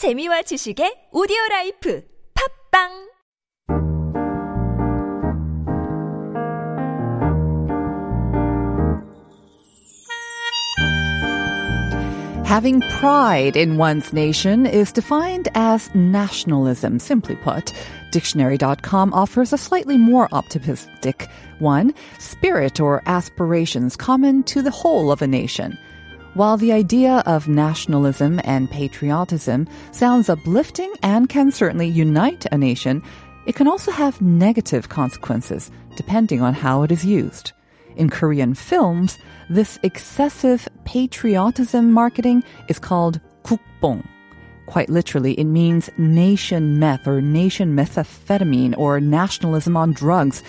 재미와 지식의 오디오 라이프 팝빵 Having pride in one's nation is defined as nationalism, simply put. Dictionary.com offers a slightly more optimistic one, spirit or aspirations common to the whole of a nation. While the idea of nationalism and patriotism sounds uplifting and can certainly unite a nation, it can also have negative consequences depending on how it is used. In Korean films, this excessive patriotism marketing is called 국뽕. Quite literally, it means nation meth or nation methamphetamine or nationalism on drugs.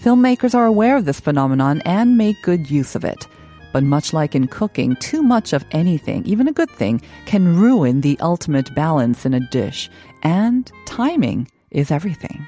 Filmmakers are aware of this phenomenon and make good use of it. But much like in cooking, too much of anything, even a good thing, can ruin the ultimate balance in a dish. And timing is everything.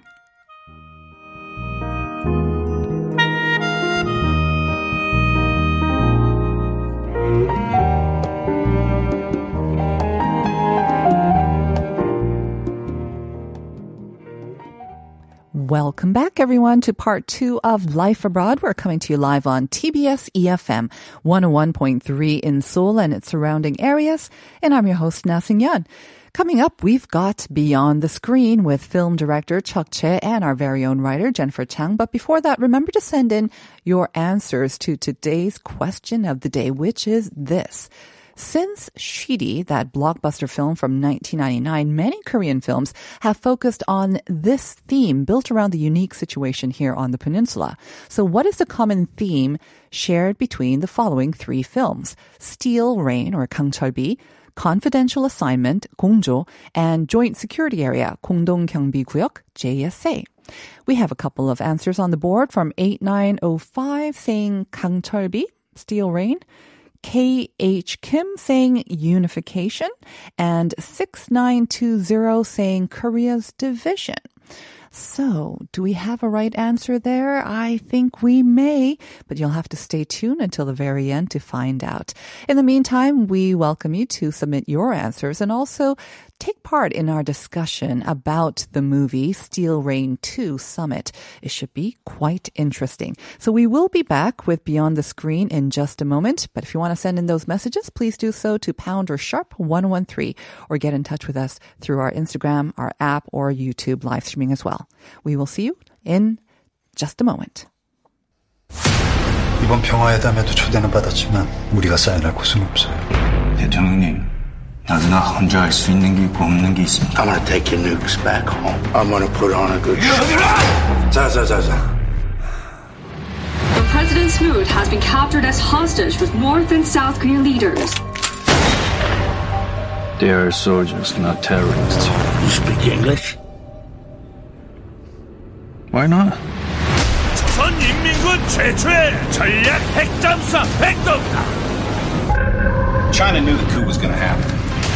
Welcome back, everyone, to part two of Life Abroad. We're coming to you live on TBS EFM 101.3 in Seoul and its surrounding areas. And I'm your host, Na Young. Coming up, we've got Beyond the Screen with film director Chuck Che and our very own writer Jennifer Chang. But before that, remember to send in your answers to today's question of the day, which is this. Since Shiri, that blockbuster film from 1999, many Korean films have focused on this theme built around the unique situation here on the peninsula. So what is the common theme shared between the following three films? Steel Rain or Kang Chulbi, Confidential Assignment, Gongjo, and Joint Security Area, 공동경비구역, JSA. We have a couple of answers on the board from 8905 saying 강철비, Steel Rain. KH Kim saying unification, and 6920 saying Korea's division. So, do we have a right answer there? I think we may, but you'll have to stay tuned until the very end to find out. In the meantime, we welcome you to submit your answers and also take part in our discussion about the movie Steel Rain 2 Summit. It should be quite interesting. So we will be back with Beyond the Screen in just a moment. But if you want to send in those messages, please do so to pound or sharp 113 or get in touch with us through our Instagram, our app, or YouTube live streaming as well. We will see you in just a moment. 이번 평화회담에도 초대는 받았지만 우리가 사인할 곳은 없어요. 대통령님, 나도나 혼자 할 수 있는 게 있고 없는 게 있습니다. I'm gonna take your nukes back home. I'm gonna put on a good show. 자자자자. The president's mood has been captured as hostage with North and South Korean leaders. They are soldiers, not terrorists. You speak English? Why not? 조선인민군 최초의 전략 핵잠수함 백도다. China knew the coup was going to happen.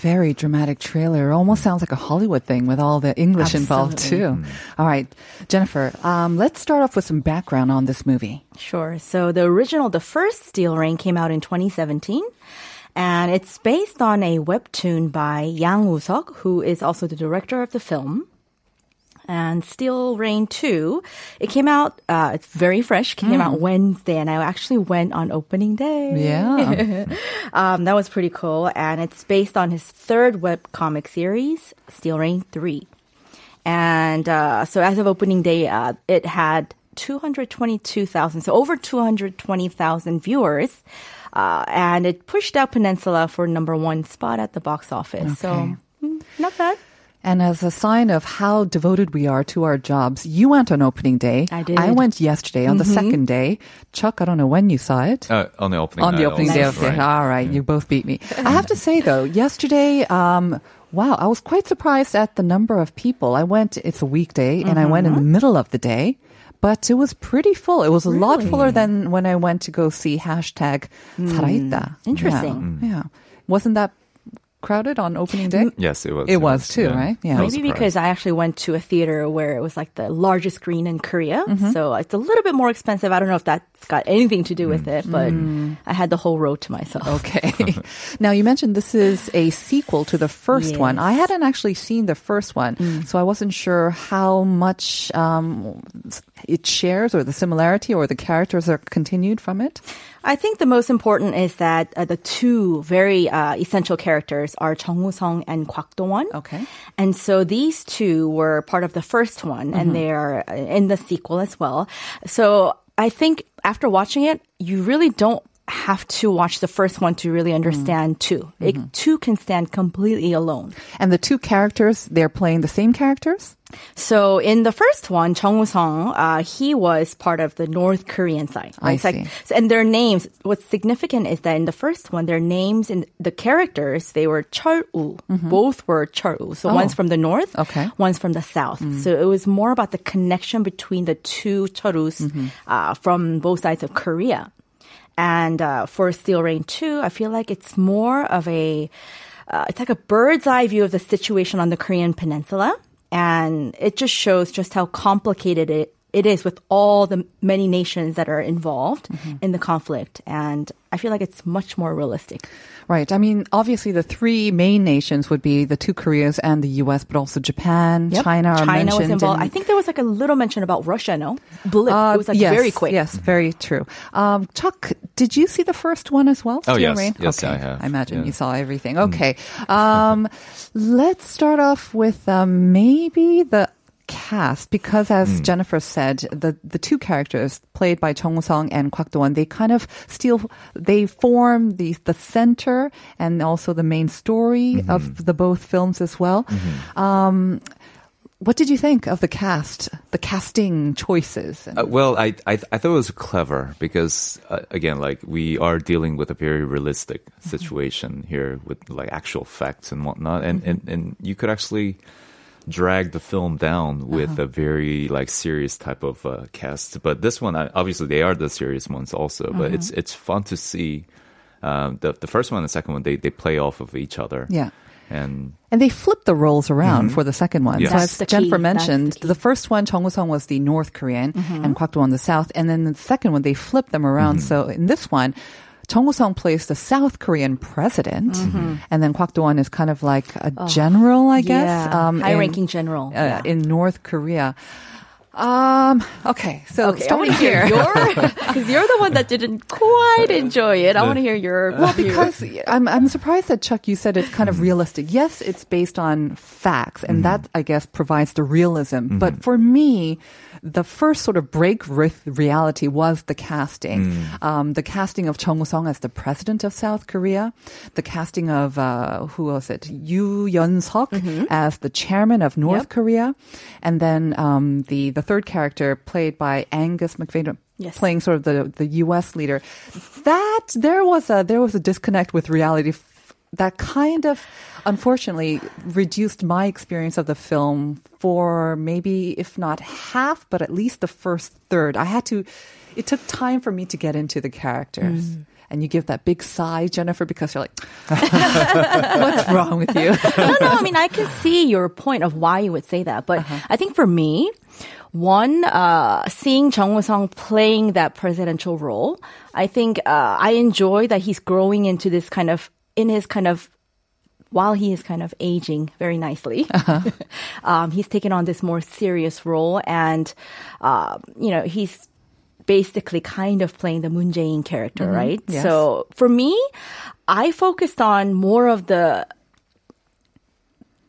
Very dramatic trailer. Almost sounds like a Hollywood thing with all the English involved too. All right, Jennifer, um, let's start off with some background on this movie. Sure. So the original, the first Steel Rain came out in 2017. And it's based on a webtoon by Yang Woo-seok, who is also the director of the film. And Steel Rain 2, it came out, uh, it's very fresh, came out Wednesday, and I actually went on opening day. Yeah. um, that was pretty cool. And it's based on his third webcomic series, Steel Rain 3. And uh, so as of opening day, uh, it had 222,000, so over 220,000 viewers. Uh, and it pushed out Peninsula for number one spot at the box office. So, Okay. mm, not bad. And as a sign of how devoted we are to our jobs, you went on opening day. I did. I went yesterday on the second day. Chuck, I don't know when you saw it. Uh, on the opening on the night opening also, day. Okay. right. All right. You both beat me. I have to say though, yesterday, um, wow, I was quite surprised at the number of people. I went, it's a weekday and I went in the middle of the day. but it was pretty full. It was a lot Really? fuller than when I went to go see hashtag 살아있다. Interesting. Yeah. yeah. Wasn't that crowded on opening day? Yes, it was. It was too, yeah. right? Yeah. Maybe surprised. because I actually went to a theater where it was like the largest screen in Korea. Mm-hmm. So it's a little bit more expensive. I don't know if that's got anything to do with Mm. it, but I had the whole row to myself. Okay. now you mentioned this is a sequel to the first one. I hadn't actually seen the first one, so I wasn't sure how much um, it shares or the similarity or the characters are continued from it. I think the most important is that uh, the two very uh, essential characters are Chung Woo-sung and Kwak Do-won. Okay. And so these two were part of the first one, and they are uh, in the sequel as well. So I think after watching it, you really don't have to watch the first one to really understand two. It, two can stand completely alone. And the two characters, they're playing the same characters? So in the first one, Chung Woo-sung, uh, he was part of the North Korean side. I It's like- see. so- and their names, what's significant is that in the first one, their names and the characters, they were Chol-woo. Both were Chol-woo. So Mm-hmm. Oh. one's from the north, Okay. Mm. one's from the south. So it was more about the connection between the two Chol-woos Mm-hmm. uh, from both sides of Korea. And uh, for Steel Rain 2, I feel like it's more of a, uh, it's like a bird's eye view of the situation on the Korean peninsula. And it just shows just how complicated it, it is with all the many nations that are involved in the conflict. And I feel like it's much more realistic. Right. I mean, obviously the three main nations would be the two Koreas and the U.S., but also Japan, Yep. China are China was involved. in- I think there was like a little mention about Russia, no? Blip. Uh, it was like yes, very quick. Yes, very true. Um, Chuck, did you see the first one as well? Oh, Steel yes. Rain? Yes, okay. I have. I imagine Yeah. you saw everything. Okay. Um, let's start off with um, maybe the cast because as Jennifer said the the two characters played by Chung Woo-sung and Kwak Do-won they kind of still they form the the center and also the main story of the both films as well. Um what did you think of the cast the casting choices? Uh, well, I, I I thought it was clever because uh, again, like we are dealing with a very realistic situation here with like actual facts and whatnot, and and, and you could actually drag the film down with uh-huh. a very like serious type of uh, cast. But this one, I, obviously, they are the serious ones also. But it's uh-huh. it's fun to see. Um, the the first one and the second one, they they play off of each other. Yeah. and And they flipped the roles around mm-hmm. for the second one. Yes. So as the Jennifer key. Mentioned, the the, first one, Chung Woo-sung was the North Korean mm-hmm. and Kwak Do-won the South. And then the second one, they flipped them around. Mm-hmm. So in this one, Chung Woo-sung plays the South Korean president. And then Kwak Do-won is kind of like a general, I guess. Yeah. um, High-ranking general. Uh, Yeah. In North Korea. Um, okay, so Okay, I want starting to hear here. your because you're the one that didn't quite enjoy it. I want to hear your Well, view. because I'm I'm surprised that Chuck, you said it's kind of realistic. Yes, it's based on facts, and that I guess provides the realism. But for me, the first sort of break with reality was the casting. Um, the casting of Chung Woo-sung as the president of South Korea, the casting of uh, who was it, Yoo Yeon-seok as the chairman of North Yep. Korea, and then um, the the third character played by Angus McVeigh Yes. playing sort of the the U.S. leader. That there was a there was a disconnect with reality. f- That kind of, unfortunately, reduced my experience of the film for maybe, if not half, but at least the first third. I had to. It took time for me to get into the characters. Mm. And you give that big sigh, Jennifer, because you're like, "What's wrong with you?" no, no. I mean, I can see your point of why you would say that, but Uh-huh. I think for me, one, uh, seeing Jung Woo-sung playing that presidential role, I think uh, I enjoy that he's growing into this kind of in his kind of while he is kind of aging very nicely, Uh-huh. um, he's taken on this more serious role, and uh, you know he's basically kind of playing the Moon Jae-in character, right? Mm-hmm. Yes. So for me, I focused on more of the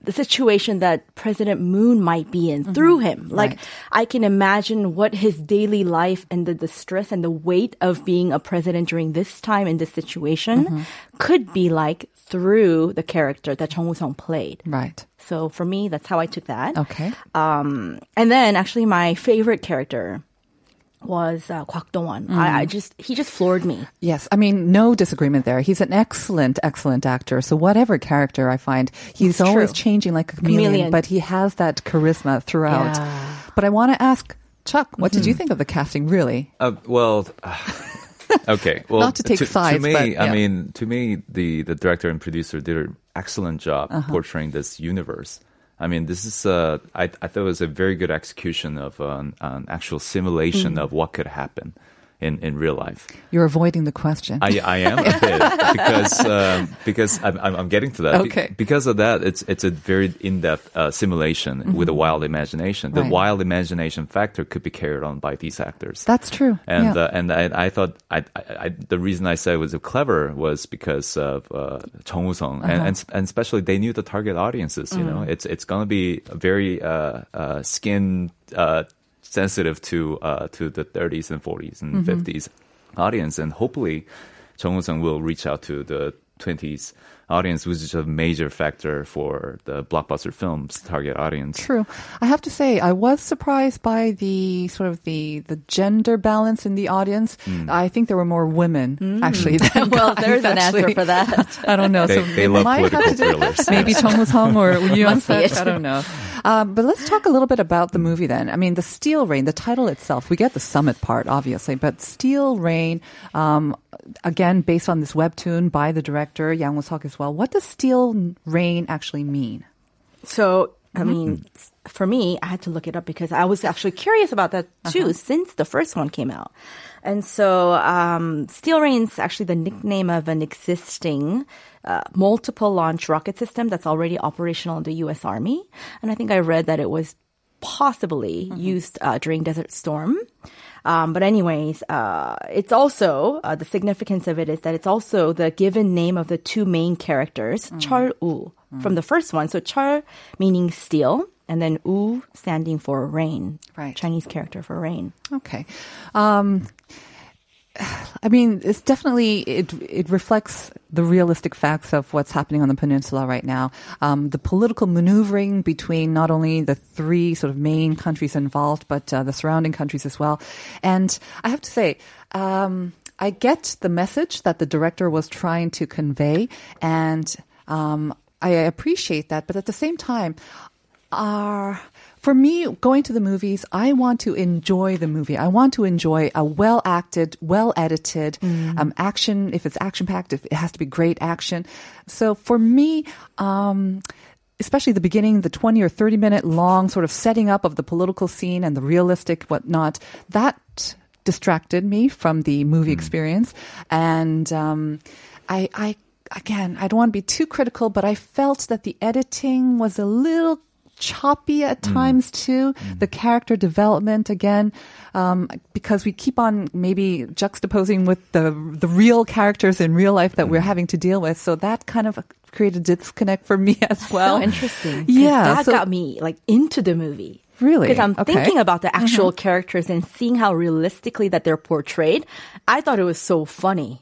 the situation that President Moon might be in through him. Like Right. I can imagine what his daily life and the, the stress and the weight of being a president during this time in this situation could be like through the character that Chung Woo-sung played. right. So for me, that's how I took that. Okay. Um, and then actually my favorite character was uh, Kwak Do-won. I, I just he just floored me. Yes, I mean, no disagreement there. He's an excellent, excellent actor. So whatever character I find, he's It's always true. changing like a chameleon, Chameleon. but he has that charisma throughout. Yeah. But I want to ask Chuck, what did you think of the casting? Really? Uh, well, okay. Well, Not to take sides, me, but, yeah. I mean, to me, the the director and producer did an excellent job Uh-huh. portraying this universe. I mean, this is uh, I I thought it was a very good execution of an, an actual simulation Mm. of what could happen in in real life. You're avoiding the question. I, I am a bit because um, because I'm, I'm getting to that. Be- Okay. because of that, it's it's a very in depth uh, simulation with a wild imagination. The Mm-hmm. Right. wild imagination factor could be carried on by these actors. That's true. And yeah. uh, and I, I thought I, I, I the reason I said it was clever was because of uh, Chung Woo Sung and, Uh-huh. and and especially they knew the target audiences. You Mm. know, it's it's gonna be very uh, uh, skin uh, sensitive to uh, to the 30s and 40s and Mm-hmm. 50s audience, and hopefully Chung Woo Sung will reach out to the 20s audience, which is a major factor for the blockbuster films target audience. True. I have to say, I was surprised by the sort of the the gender balance in the audience. Hmm. I think there were more women actually. Than well, guys, there's an answer for that. I don't know. They, so they it love might have political to thrillers. Maybe yes. Chung Woo Sung or Yoon Must be. I don't know. Um, but let's talk a little bit about the movie then. I mean, the Steel Rain, the title itself, we get the summit part, obviously, but Steel Rain, um, again, based on this webtoon by the director, Yang Woo-seok as well. What does Steel Rain actually mean? So, I mean, s- for me, I had to look it up because I was actually curious about that too since the first one came out. And so, um, Steel Rain's actually the nickname of an existing uh, multiple launch rocket system that's already operational in the U.S. Army. And I think I read that it was possibly used uh, during Desert Storm. Um, but anyways, uh, it's also uh, the significance of it is that it's also the given name of the two main characters, Chul U, from the first one. So Chul meaning steel, and then U standing for rain. Right. Chinese character for rain. Okay. Um, I mean, it's definitely it. It reflects the realistic facts of what's happening on the peninsula right now. Um, the political maneuvering between not only the three sort of main countries involved, but uh, the surrounding countries as well. And I have to say. Um, I get the message that the director was trying to convey, and um, I appreciate that. But at the same time, uh, for me, going to the movies, I want to enjoy the movie. I want to enjoy a well acted, well edited um, action. If it's action packed, it has to be great action. So for me, um, especially the beginning, the 20 or 30 minute long sort of setting up of the political scene and the realistic whatnot, that distracted me from the movie experience. And um, I, I, again, I don't want to be too critical, but I felt that the editing was a little choppy at mm. times too. Mm. The character development again, um, because we keep on maybe juxtaposing with the the real characters in real life that we're mm. having to deal with. So that kind of created a disconnect for me as well. so interesting. 'cause Yeah, that so- got me like into the movie. Really? Because I'm Okay. thinking about the actual mm-hmm. characters and seeing how realistically that they're portrayed. I thought it was so funny.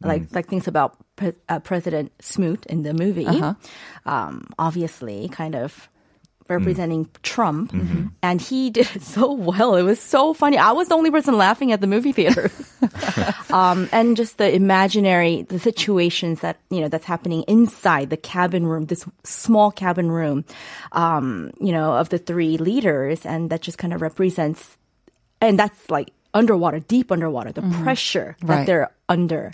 Like like things about pre- uh, President Smoot in the movie. Uh-huh. Um, obviously, kind of representing Trump, and he did it so well. It was so funny. I was the only person laughing at the movie theater. um, and just the imaginary, the situations that you know that's happening inside the cabin room, this small cabin room, um, you know, of the three leaders, and that just kind of represents, and that's like underwater, deep underwater, the mm-hmm. pressure that Right. they're under.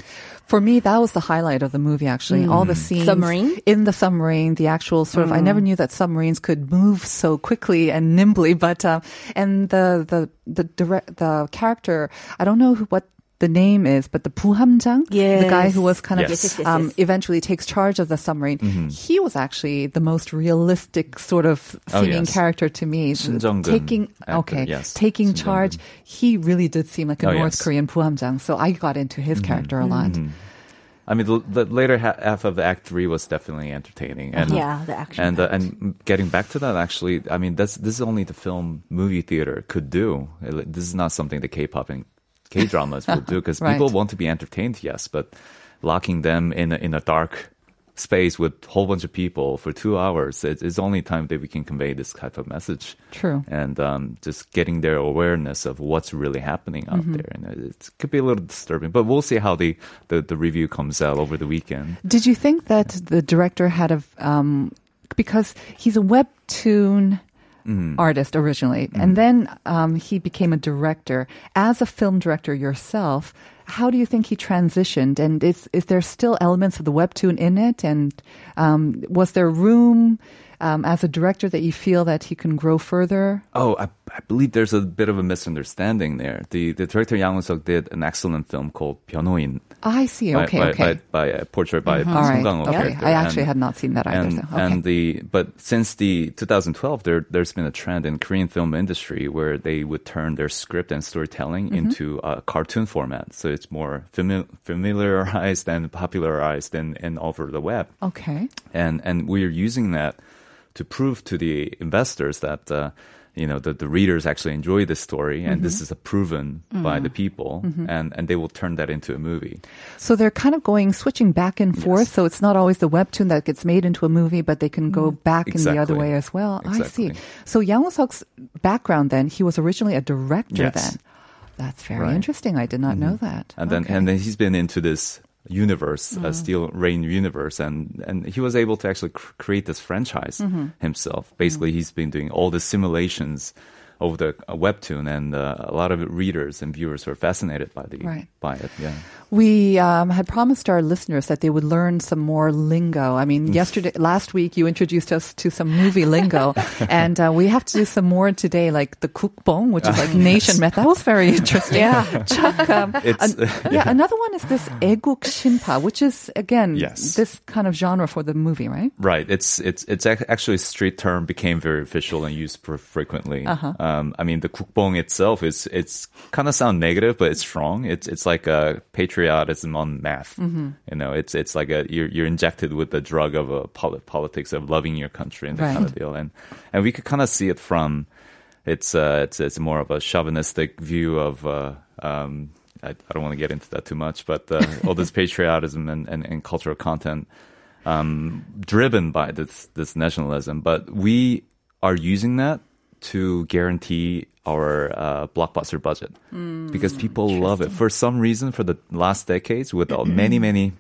For me, that was the highlight of the movie, actually. Mm. All the scenes. Submarine? In the submarine, the actual sort of, I never mm. knew that submarines could move so quickly and nimbly, but, uh, and the, the, the direct, the character, I don't know who, what the name is, but the Puhamjang, the guy who was kind of, Yes. Yes, yes, yes, um, yes. eventually takes charge of the submarine. He was actually the most realistic sort of Oh, seeming yes. character to me. Taking, actor, okay, yes. taking charge. He really did seem like a Oh, North yes. Korean Puhamjang. So I got into his character a lot. I mean, the, the later half of Act Three was definitely entertaining, and Yeah, the action and uh, and getting back to that, actually, I mean, that's this is only the film movie theater could do. This is not something the K-pop and K dramas will do because Right. people want to be entertained, yes, but locking them in a, in a dark space with a whole bunch of people for two hours, it, it's only time that we can convey this type of message. True. and um, just getting their awareness of what's really happening out Mm-hmm. there, and it, it could be a little disturbing. But we'll see how the, the, the review comes out over the weekend. Did you think that the director had a um, because he's a webtoon artist originally, and then um, he became a director. As a film director yourself, how do you think he transitioned? And is is there still elements of the webtoon in it? And um, was there room? um, as a director that you feel that he can grow further? Oh, I, I believe there's a bit of a misunderstanding there. The the director Yang Woo-seok did an excellent film called Pyeonoin. Oh, I see. Okay, by, okay. By, by, by portrait by mm-hmm. Okay. I actually and, had not seen that either. And, so. okay. and the but since the 2012, there there's been a trend in Korean film industry where they would turn their script and storytelling mm-hmm. into a cartoon format, so it's more fami- familiarized and popularized and, and over the web. Okay. And and we're using that to prove to the investors that uh, you know the, the readers actually enjoy this story and this Mm-hmm. is a proven by the people and and they will turn that into a movie So they're kind of going switching back and forth. So it's not always the webtoon that gets made into a movie, but they can go back in the other way as well. I see. So Yang Woo-seok's background then, he was originally a director Yes. then. That's very Right. interesting. I did not know that. and then Okay. and then he's been into this universe, uh, Steel Rain universe, and and he was able to actually cr- create this franchise himself. Basically, he's been doing all the simulations over the uh, webtoon, and uh, a lot of readers and viewers were fascinated by the right. by it. Yeah, we um, had promised our listeners that they would learn some more lingo. I mean, mm. yesterday, last week, you introduced us to some movie lingo, and uh, we have to do some more today, like the kukbong, which is like nation myth. That was very interesting. yeah, Chuck. Um, an, yeah. yeah. another one is this eguk shinpa, which is again yes. this kind of genre for the movie, right? Right. It's it's it's actually street term became very official and used frequently. Uh-huh. Uh, um, I mean, the kukbong itself is it's kind of sound negative, but it's strong. It's it's like a patriotism on math. Mm-hmm. You know, it's it's like a you're you're injected with the drug of a poli- politics of loving your country and that kind of deal. And and we could kind of see it from it's uh it's it's more of a chauvinistic view of uh um. I, I don't want to get into that too much, but uh, all this patriotism and, and, and cultural content um, driven by this this nationalism, but we are using that to guarantee our uh, blockbuster budget because people love it for some reason. For the last decades, with many many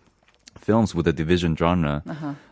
films with the division genre,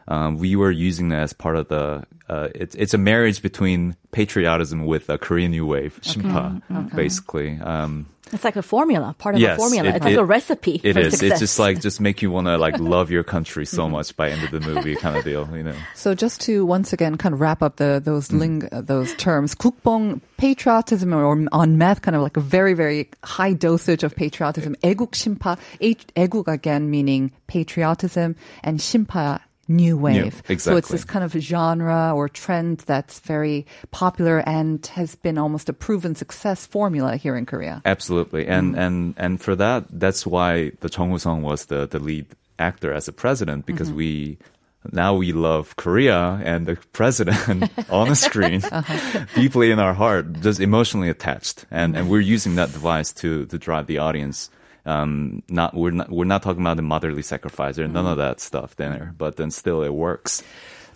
um, we were using that as part of the. Uh, it's it's a marriage between patriotism with a Korean New Wave, Shimpa, basically. Um, It's like a formula, part of Yes, a formula. it- it's like it- a recipe. It for is. Success. It's just like just make you want to like love your country so much by end of the movie kind of deal, you know. So just to once again kind of wrap up the those ling uh, those terms, 국뽕 patriotism or on math, kind of like a very very high dosage of patriotism. 애국 심파, H- 애국 again meaning patriotism, and 심파 new wave. So it's this kind of genre or trend that's very popular and has been almost a proven success formula here in Korea. Absolutely, and mm-hmm. and and for that, that's why the Chung Woo-sung was the the lead actor as a president because mm-hmm. we. Now we love Korea and the president on the screen, uh-huh. deeply in our heart, just emotionally attached, and and we're using that device to to drive the audience um, not we're not we're not talking about the motherly sacrifice or mm. none of mm-hmm. that stuff there. But then still, it works.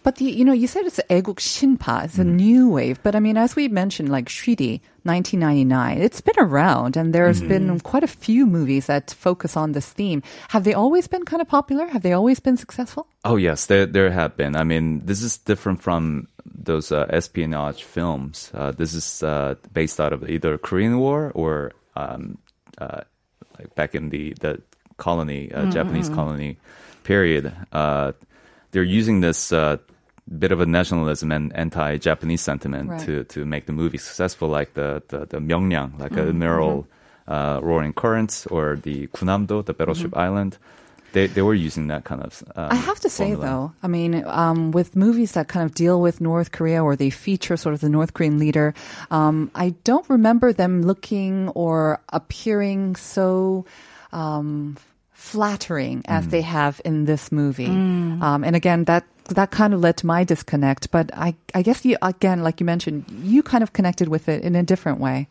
But the, you know, you said it's it's a mm. new wave. But I mean, as we mentioned, like Shiri, 1999, it's been around, and there's mm-hmm. been quite a few movies that focus on this theme. Have they always been kind of popular? Have they always been successful? Oh yes, there there have been. I mean, this is different from those uh, espionage films. Uh, this is uh, based out of either Korean War or um, uh, like back in the the colony, uh, Japanese colony period. Uh, they're using this. Uh, Bit of a nationalism and anti-Japanese sentiment Right. to to make the movie successful, like the the, the Myeongnyang, like Admiral uh, Roaring Currents, or the Gunhamdo, the battleship island. They they were using that kind of. Um, I have to say, though, I mean, um, with movies that kind of deal with North Korea or they feature sort of the North Korean leader, um, I don't remember them looking or appearing so. Um, flattering as they have in this movie um, and again that that kind of led to my disconnect but i i guess you again like you mentioned you kind of connected with it in a different way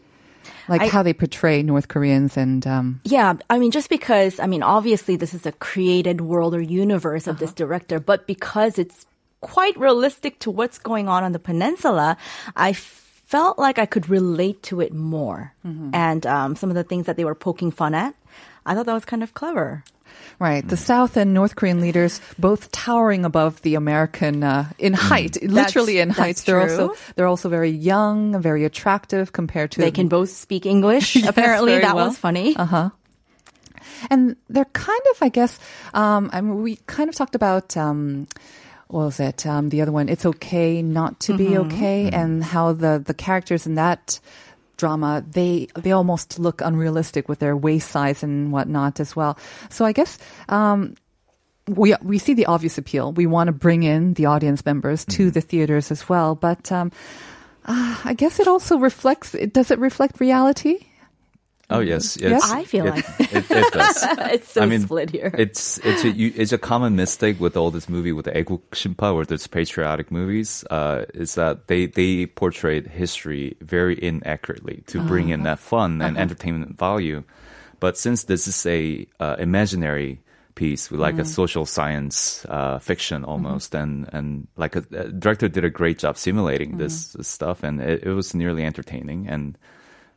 like I- how they portray north koreans and um, Yeah, I mean, just because, I mean, obviously this is a created world or universe of this director, but because it's quite realistic to what's going on on the peninsula, I felt like I could relate to it more. And um, some of the things that they were poking fun at, I thought that was kind of clever. Right. The South and North Korean leaders both towering above the American uh, in height, literally in That's- height. They're true. also they're also very young, very attractive compared to They can both speak English. Yes, Apparently, that well. was funny. Uh-huh. And they're kind of, I guess, um, I mean, we kind of talked about, um, what was it? Um, the other one, It's Okay Not to Be Mm-hmm. Okay, and how the, the characters in that drama, they, they almost look unrealistic with their waist size and whatnot as well. So I guess, um, we we see the obvious appeal. We want to bring in the audience members to the theaters as well, but um, uh, I guess it also reflects. It does it reflect reality? Oh yes, Yes? yes. I feel it, like- it, it does. it's so I mean, split here. It's it's a you, it's a common mistake with all this movie with the 애국 신파 or those patriotic movies uh, is that they they portrayed history very inaccurately to bring in that fun and entertainment value. But since this is a uh, imaginary piece with like a social science uh, fiction almost, and and like a, a director did a great job simulating this, this stuff, and it, it was nearly entertaining and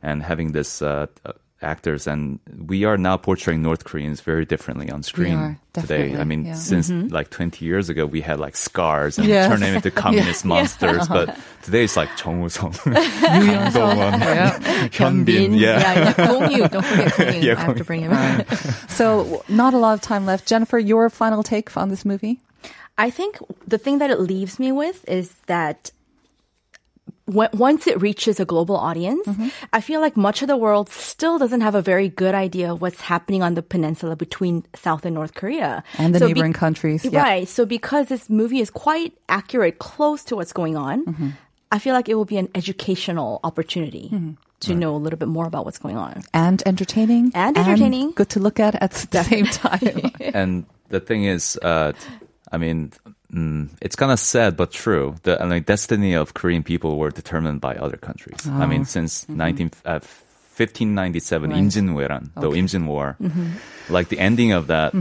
and having this uh, uh, actors and we are now portraying North Koreans very differently on screen today. I mean, yeah. since mm-hmm. like 20 years ago, we had like scars and yes. turned them into communist yeah. monsters. Yeah. But today it's like Chong Woo-sung, Yeah, yeah, Don't forget Yeah, I have to bring him in. so not a lot of time left. Jennifer, your final take on this movie? I think the thing that it leaves me with is that once it reaches a global audience, Mm-hmm. I feel like much of the world still doesn't have a very good idea of what's happening on the peninsula between South and North Korea. And the So neighboring countries, yeah. Right. So because this movie is quite accurate, close to what's going on, Mm-hmm. I feel like it will be an educational opportunity to know a little bit more about what's going on. And entertaining. And entertaining. good to look at at the same time. and the thing is, uh, t- I mean, mm, it's kind of sad but true. The I mean, destiny of Korean people were determined by other countries. I mean, since 19, uh, 1597, Right. Imjinweran, the Okay. Imjin War, like the ending of that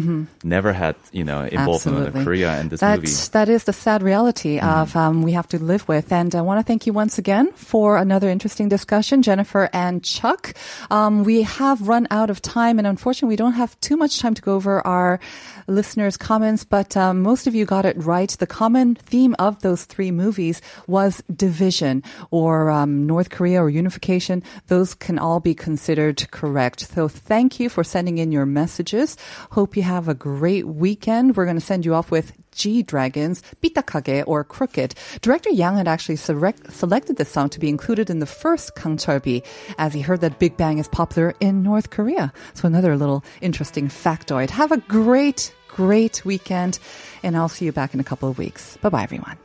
never had, you know, involvement of Korea in this That's, movie. That is the sad reality of um, we have to live with. And I want to thank you once again for another interesting discussion, Jennifer and Chuck. Um, we have run out of time, and unfortunately, we don't have too much time to go over our listeners' comments, but um, most of you got it right. The common theme of those three movies was division or um, North Korea or unification. Those can all be considered correct. So thank you for sending in your messages. Hope you have a great weekend. We're going to send you off with G-Dragon's, Bitakage or Crooked. Director Yang had actually select- selected this song to be included in the first Kangcharbi as he heard that Big Bang is popular in North Korea. So another little interesting factoid. Have a great, great weekend and I'll see you back in a couple of weeks. Bye bye everyone.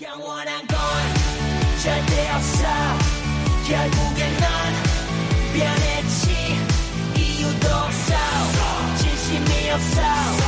영원한 건 절대 없어 결국엔 너 변했지. 이유도 없어. 진심이 없어